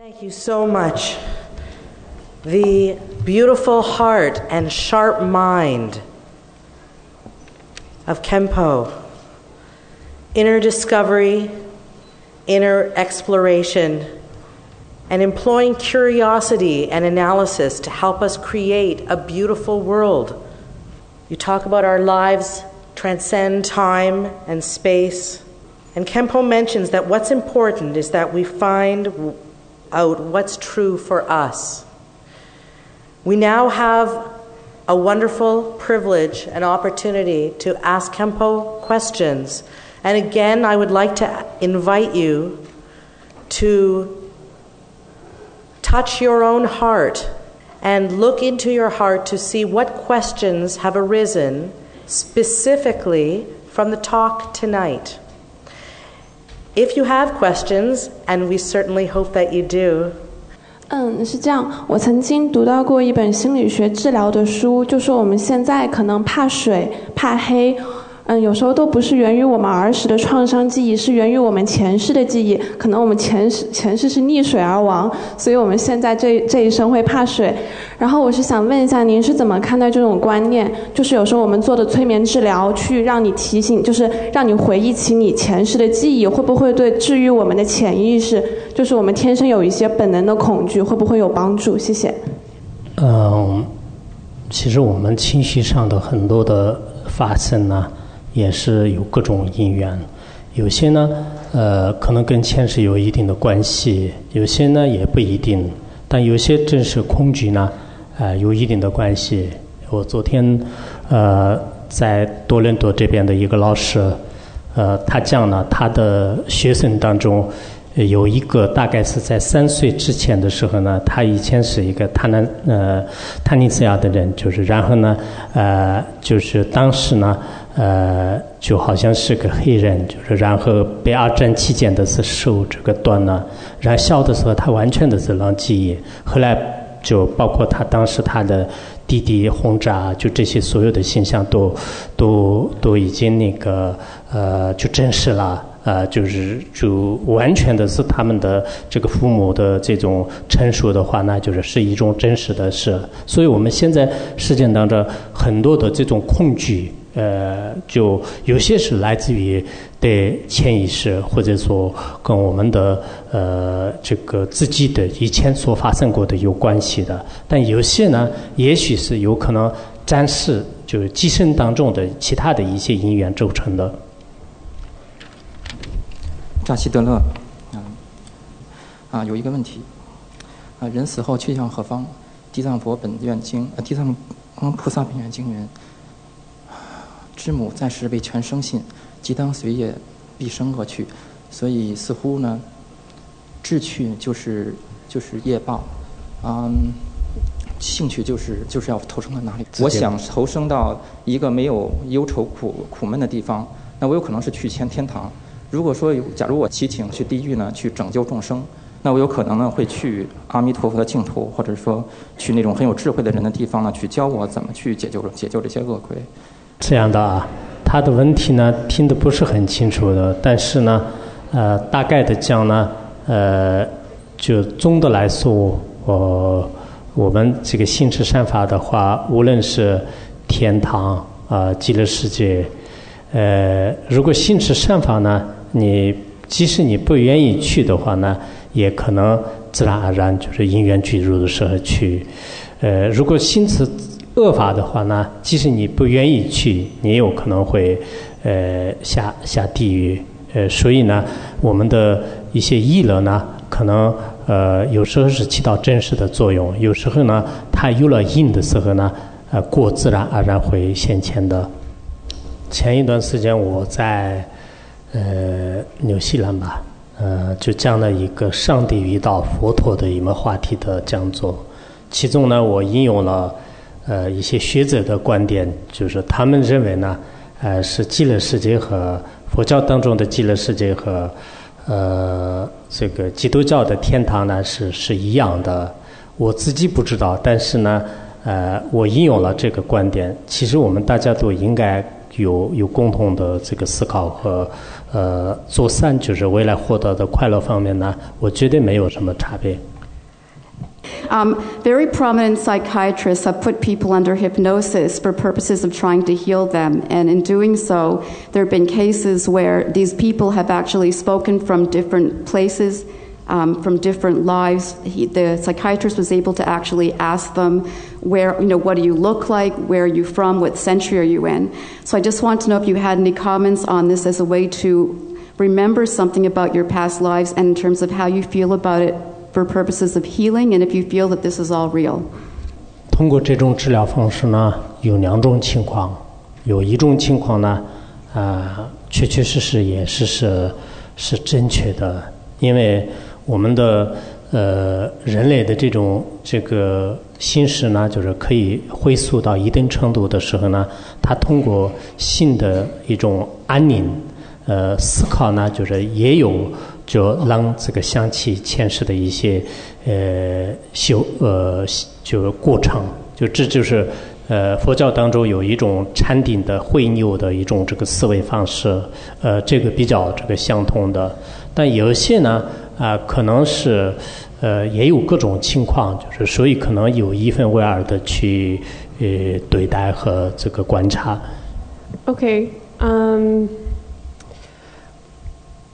Thank you so much. The beautiful heart and sharp mind of Kempo, inner discovery, inner exploration, and employing curiosity and analysis to help us create a beautiful world. You talk about our lives transcend time and space. And Kempo mentions that what's important is that we find out what's true for us. We now have a wonderful privilege and opportunity to ask Kempo questions. And again, I would like to invite you to touch your own heart and look into your heart to see what questions have arisen specifically from the talk tonight. If you have questions, and we certainly hope that you do, 嗯，是这样。我曾经读到过一本心理学治疗的书，就说我们现在可能怕水、怕黑。 嗯，有时候都不是源于我们儿时的创伤记忆，是源于我们前世的记忆。可能我们前世前世是溺水而亡，所以我们现在这这一生会怕水。然后我是想问一下，您是怎么看待这种观念？就是有时候我们做的催眠治疗，去让你提醒，就是让你回忆起你前世的记忆，会不会对治愈我们的潜意识，就是我们天生有一些本能的恐惧，会不会有帮助？谢谢。嗯，其实我们情绪上的很多的发生呢。也是有各种因缘，有些呢，呃，可能跟前世有一定的关系，有些呢也不一定，但有些正是恐惧呢，呃，有一定的关系。我昨天，呃，在多伦多这边的一个老师，呃，他讲了他的学生当中。有一个大概是在三岁之前的时候呢，他以前是一个塔南呃塔尼斯亚的人，就是然后呢呃就是当时呢呃就好像是个黑人，就是然后被二战期间的是手这个断了，然后小的时候他完全的是忘记忆，后来就包括他当时他的弟弟轰炸，就这些所有的现象都都都已经那个呃就证实了。呃，就是就完全的是他们的这个父母的这种陈述的话，那就是是一种真实的事。所以我们现在事件当中很多的这种恐惧，呃，就有些是来自于对潜意识，或者说跟我们的呃这个自己的以前所发生过的有关系的。但有些呢，也许是有可能暂时就是寄生当中的其他的一些因缘构成的。扎西德勒，啊，啊，有一个问题，啊，人死后去向何方？地藏佛本愿经，呃，地藏菩萨本愿经云：知母暂时为全生信，即当随业必生恶趣。所以似乎呢，志趣就是就是业报，嗯，兴趣就是就是要投生到哪里？我想投生到一个没有忧愁苦苦闷的地方，那我有可能是去天天堂。如果说有，假如我祈请去地狱呢，去拯救众生，那我有可能呢会去阿弥陀佛的净土，或者说去那种很有智慧的人的地方呢，去教我怎么去解救解救这些恶鬼。这样的啊，他的问题呢听得不是很清楚的，但是呢，呃，大概的讲呢，呃，就总的来说，我我们这个心持善法的话，无论是天堂啊，极乐世界，呃，如果心持善法呢。你即使你不愿意去的话呢，也可能自然而然就是因缘具足的时候去。呃，如果心持恶法的话呢，即使你不愿意去，你也有可能会呃下下地狱。呃，所以呢，我们的一些意乐呢，可能呃有时候是起到真实的作用，有时候呢，它有了因的时候呢，呃过自然而然会现前的。前一段时间我在。呃，纽西兰吧，呃，就讲了一个“上帝遇到佛陀”的一门话题的讲座，其中呢，我引用了呃一些学者的观点，就是他们认为呢，呃，是极乐世界和佛教当中的极乐世界和呃这个基督教的天堂呢是是一样的。我自己不知道，但是呢，呃，我引用了这个观点。其实我们大家都应该有有共同的这个思考和。呃，做善就是未来获得的快乐方面呢，我绝对没有什么差别。Um, very prominent psychiatrists have put people under hypnosis for purposes of trying to heal them, and in doing so, there have been cases where these people have actually spoken from different places, um, from different lives. He, the psychiatrist was able to actually ask them, "Where, you know, what do you look like? Where are you from? What century are you in?" So I just want to know if you had any comments on this as a way to remember something about your past lives, and in terms of how you feel about it for purposes of healing and if you feel that this is all real. 通过这种治疗方式呢，有两种情况，有一种情况呢，啊、确确实实也是是是正确的，因为我们的呃人类的这种这个心识呢，就是可以回溯到一定程度的时候呢，它通过性的一种安宁，呃思考呢，就是也有就让这个香气前世的一些呃修呃就过程，就这就是呃佛教当中有一种禅定的会拗的一种这个思维方式，呃这个比较这个相通的，但有些呢啊、可能是呃也有各种情况，就是所以可能有一分为二的去呃对待和这个观察。OK，嗯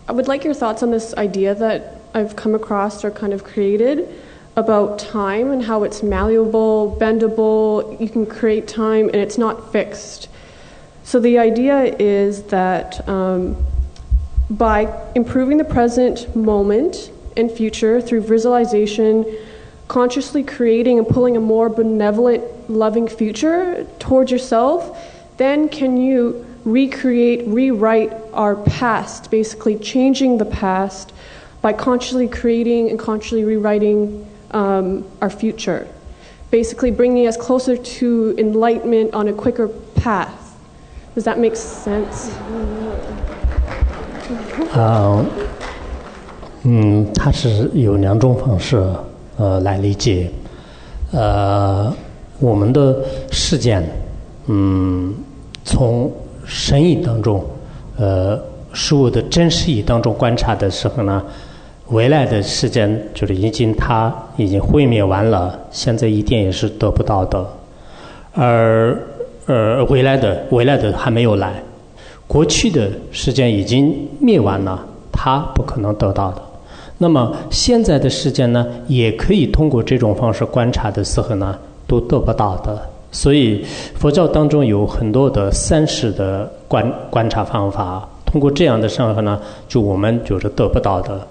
I would like your thoughts on this idea that I've come across or kind of created about time and how it's malleable, bendable, you can create time and it's not fixed. So the idea is that um, by improving the present moment and future through visualization, consciously creating and pulling a more benevolent, loving future towards yourself, then can you recreate, rewrite our past, basically changing the past by consciously creating and consciously rewriting um, our future, basically bringing us closer to enlightenment on a quicker path. Does that make sense? 啊、嗯，它是有两种方式呃来理解，呃，我们的事件，嗯，从 生意当中，呃，事物的真实意当中观察的时候呢，未来的时间就是已经它已经毁灭完了，现在一点也是得不到的，而呃未来的未来的还没有来，过去的时间已经灭完了，它不可能得到的。那么现在的时间呢，也可以通过这种方式观察的时候呢，都得不到的。所以佛教当中有很多的三世的观观察方法，通过这样的时候呢，就我们就是得不到的。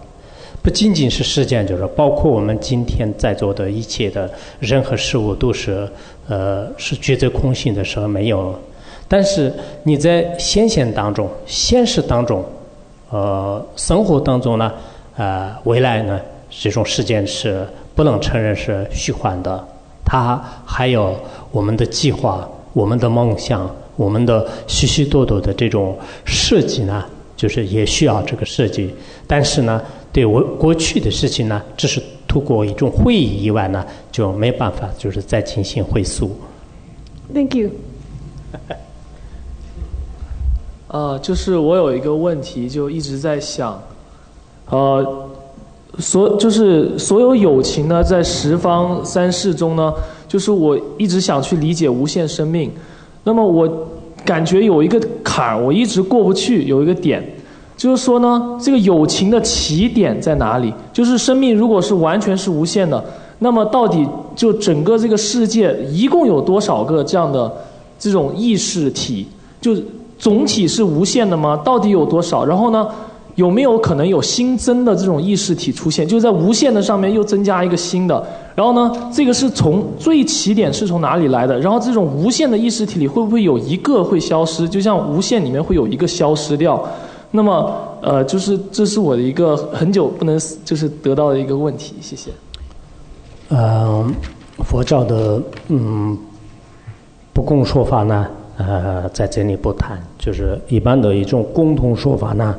不仅仅是事件，就是包括我们今天在座的一切的任何事物，都是呃是绝对空性的时候没有。但是你在现现当中、现实当中，呃，生活当中呢，呃，未来呢，这种事件是不能承认是虚幻的，它还有我们的计划、我们的梦想、我们的许许多多的这种设计呢，就是也需要这个设计。但是呢，对我过去的事情呢，只是通过一种会议以外呢，就没办法就是再进行回溯。Thank you. 呃，就是我有一个问题，就一直在想，呃，所就是所有友情呢，在十方三世中呢，就是我一直想去理解无限生命，那么我感觉有一个坎儿，我一直过不去，有一个点，就是说呢，这个友情的起点在哪里？就是生命如果是完全是无限的，那么到底就整个这个世界一共有多少个这样的这种意识体？就总体是无限的吗？到底有多少？然后呢，有没有可能有新增的这种意识体出现？就是在无限的上面又增加一个新的。然后呢，这个是从最起点是从哪里来的？然后这种无限的意识体里会不会有一个会消失？就像无限里面会有一个消失掉。那么，呃，就是这是我的一个很久不能就是得到的一个问题。谢谢。呃，佛教的嗯不共说法呢，呃，在这里不谈，就是一般的一种共同说法呢，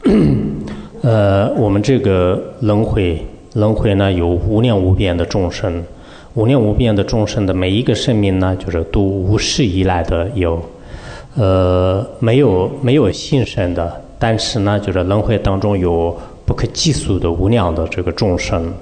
呃，我们这个轮回，轮回呢有无量无边的众生，无量无边的众生的每一个生命呢，就是都无始以来的有，呃，没有没有新生的，但是呢，就是轮回当中有不可计数的无量的这个众生，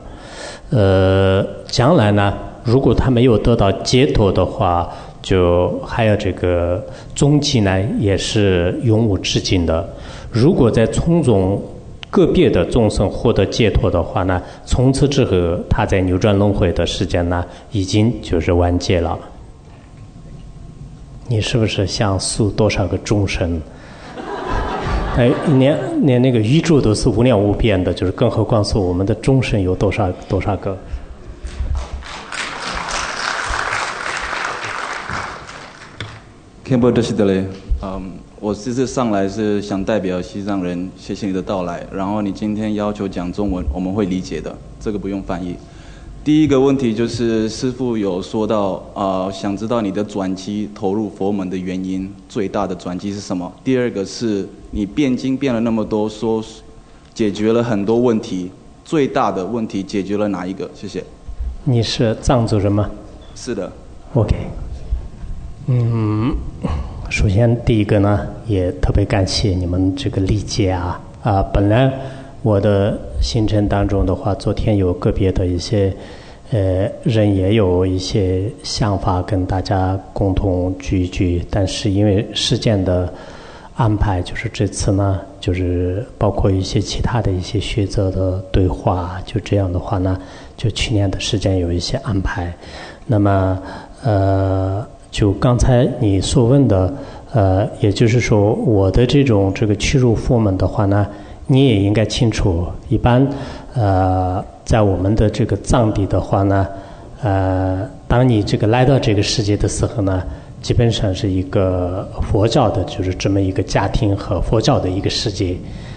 呃，将来呢，如果他没有得到解脱的话，就还有这个终极呢，也是永无止境的。如果在从中个别的众生获得解脱的话呢，从此之后他在扭转轮回的时间呢，已经就是完结了。你是不是想塑多少个众生？哎，连连那个宇宙都是无量无边的，就是更何况是我们的众生有多少多少个？k a m b o d s h d l 嗯，我这次上来是想代表西藏人，谢谢你的到来。然后你今天要求讲中文，我们会理解的，这个不用翻译。第一个问题就是师傅有说到，啊，想知道你的转机投入佛门的原因，最大的转机是什么？第二个是你变经变了那么多，说解决了很多问题，最大的问题解决了哪一个？谢谢。你是藏族人吗？是的。OK。嗯，首先第一个呢，也特别感谢你们这个理解啊啊！本来我的行程当中的话，昨天有个别的一些呃人也有一些想法跟大家共同聚一聚，但是因为时间的安排，就是这次呢，就是包括一些其他的一些学者的对话，就这样的话呢，就去年的时间有一些安排，那么呃。就刚才你所问的，呃，也就是说，我的这种这个去入佛门的话呢，你也应该清楚。一般，呃，在我们的这个藏地的话呢，呃，当你这个来到这个世界的时候呢，基本上是一个佛教的，就是这么一个家庭和佛教的一个世界。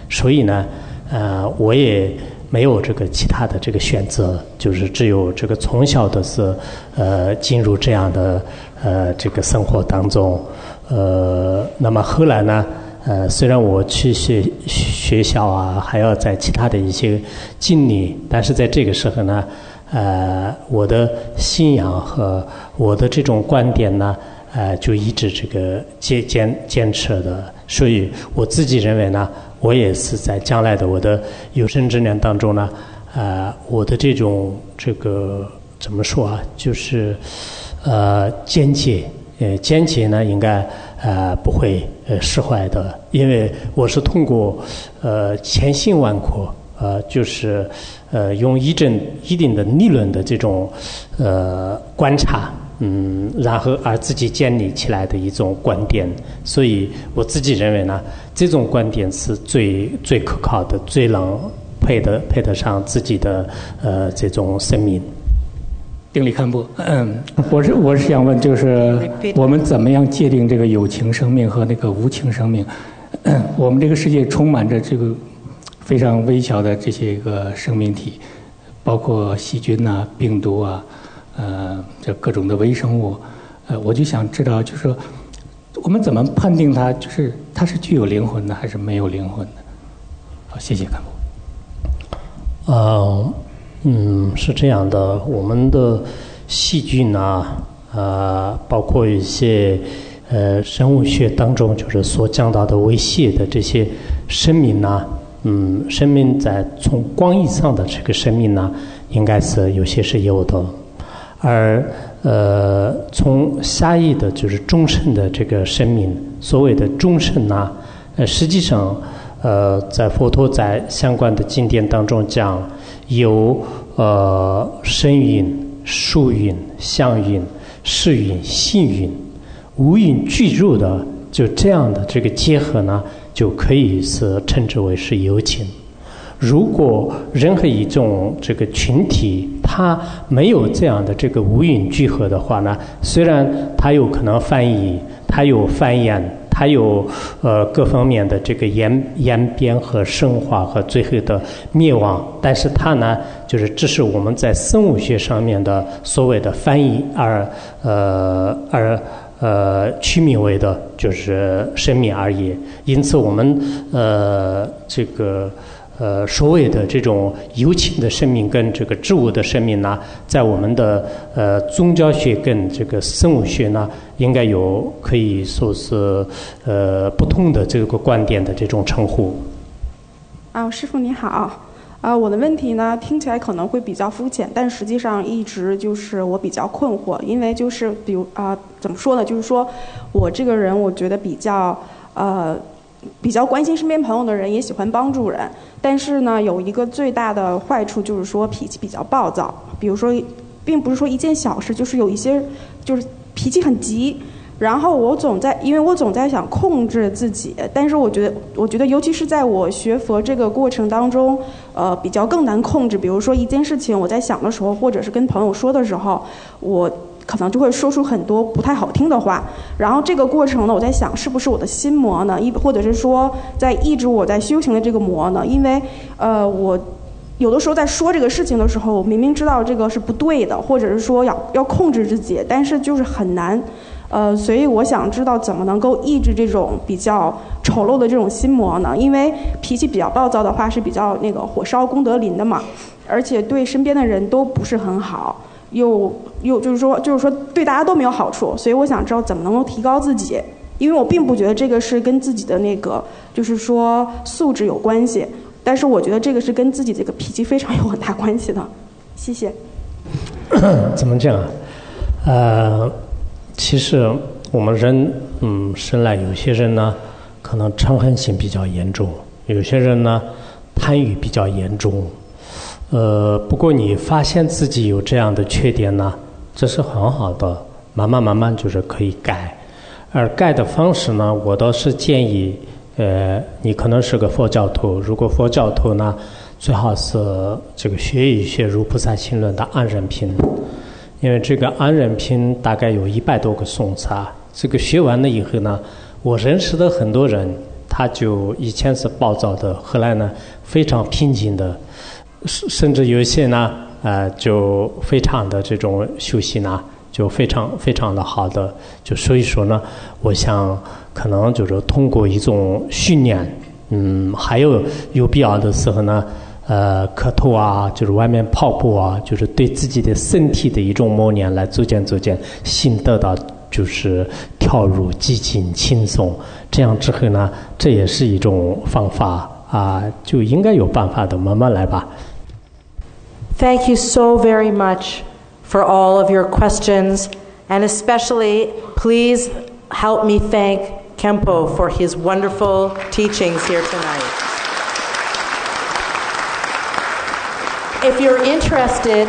所以呢，呃，我也没有这个其他的这个选择，就是只有这个从小的是，呃，进入这样的。呃，这个生活当中，呃，那么后来呢，呃，虽然我去学学校啊，还要在其他的一些经历，但是在这个时候呢，呃，我的信仰和我的这种观点呢，呃，就一直这个坚坚坚持的。所以我自己认为呢，我也是在将来的我的有生之年当中呢，呃，我的这种这个怎么说啊，就是。呃，坚决，呃，坚决呢，应该呃不会呃释怀的，因为我是通过呃千辛万苦，呃，就是呃用一定一定的理论的这种呃观察，嗯，然后而自己建立起来的一种观点，所以我自己认为呢，这种观点是最最可靠的，最能配得配得上自己的呃这种生命。定力看不，嗯，我是我是想问，就是我们怎么样界定这个有情生命和那个无情生命？我们这个世界充满着这个非常微小的这些个生命体，包括细菌呐、病毒啊，呃，这各种的微生物，呃，我就想知道，就是说我们怎么判定它，就是它是具有灵魂的还是没有灵魂的？好，谢谢堪布。呃。嗯，是这样的，我们的细菌啊，呃，包括一些呃生物学当中就是所讲到的微细的这些生命呢，嗯，生命在从广义上的这个生命呢，应该是有些是有的，而呃，从狭义的就是众生的这个生命，所谓的众生呢，呃，实际上呃，在佛陀在相关的经典当中讲。有呃身韵、数韵、相韵、视韵、性韵，五韵俱入的，就这样的这个结合呢，就可以是称之为是有情。如果任何一种这个群体，它没有这样的这个五韵聚合的话呢，虽然它有可能翻译，它有繁衍。还有呃各方面的这个延延边和生化和最后的灭亡，但是它呢，就是这是我们在生物学上面的所谓的翻译而呃而呃取名为的就是生命而已。因此我们呃这个呃，所谓的这种有情的生命跟这个植物的生命呢，在我们的呃宗教学跟这个生物学呢，应该有可以说是呃不同的这个观点的这种称呼。啊，师傅你好，啊，我的问题呢听起来可能会比较肤浅，但实际上一直就是我比较困惑，因为就是比如啊，怎么说呢？就是说我这个人我觉得比较呃。比较关心身边朋友的人，也喜欢帮助人，但是呢，有一个最大的坏处就是说脾气比较暴躁。比如说，并不是说一件小事，就是有一些就是脾气很急。然后我总在，因为我总在想控制自己，但是我觉得，我觉得尤其是在我学佛这个过程当中，呃，比较更难控制。比如说一件事情我在想的时候，或者是跟朋友说的时候，我。可能就会说出很多不太好听的话，然后这个过程呢，我在想是不是我的心魔呢？一或者是说在抑制我在修行的这个魔呢？因为呃，我有的时候在说这个事情的时候，明明知道这个是不对的，或者是说要要控制自己，但是就是很难。呃，所以我想知道怎么能够抑制这种比较丑陋的这种心魔呢？因为脾气比较暴躁的话是比较那个火烧功德林的嘛，而且对身边的人都不是很好。又又就是说，就是说对大家都没有好处，所以我想知道怎么能够提高自己，因为我并不觉得这个是跟自己的那个就是说素质有关系，但是我觉得这个是跟自己这个脾气非常有很大关系的。谢谢。怎么讲？呃，其实我们人嗯生来有些人呢，可能嗔恨心比较严重，有些人呢贪欲比较严重。呃，不过你发现自己有这样的缺点呢，这是很好的，慢慢慢慢就是可以改。而改的方式呢，我倒是建议，呃，你可能是个佛教徒，如果佛教徒呢，最好是这个学一学《如菩萨行论》的安忍品，因为这个安忍品大概有一百多个颂词啊。这个学完了以后呢，我认识的很多人，他就以前是暴躁的，后来呢非常平静的。甚甚至有一些呢，呃，就非常的这种休息呢，就非常非常的好的，就所以说呢，我想可能就是通过一种训练，嗯，还有有必要的时候呢，呃，磕头啊，就是外面跑步啊，就是对自己的身体的一种磨练，来逐渐逐渐心得到就是跳入寂静轻松，这样之后呢，这也是一种方法啊，就应该有办法的，慢慢来吧。Thank you so very much for all of your questions, and especially please help me thank Kempo for his wonderful teachings here tonight. If you're interested,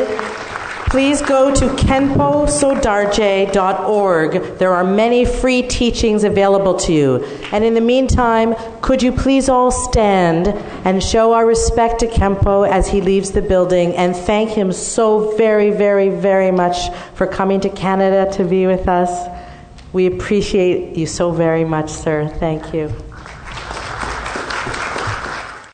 please go to kenposodarje.org. There are many free teachings available to you. And in the meantime, could you please all stand and show our respect to Kempo as he leaves the building and thank him so very, very, very much for coming to Canada to be with us. We appreciate you so very much, sir. Thank you.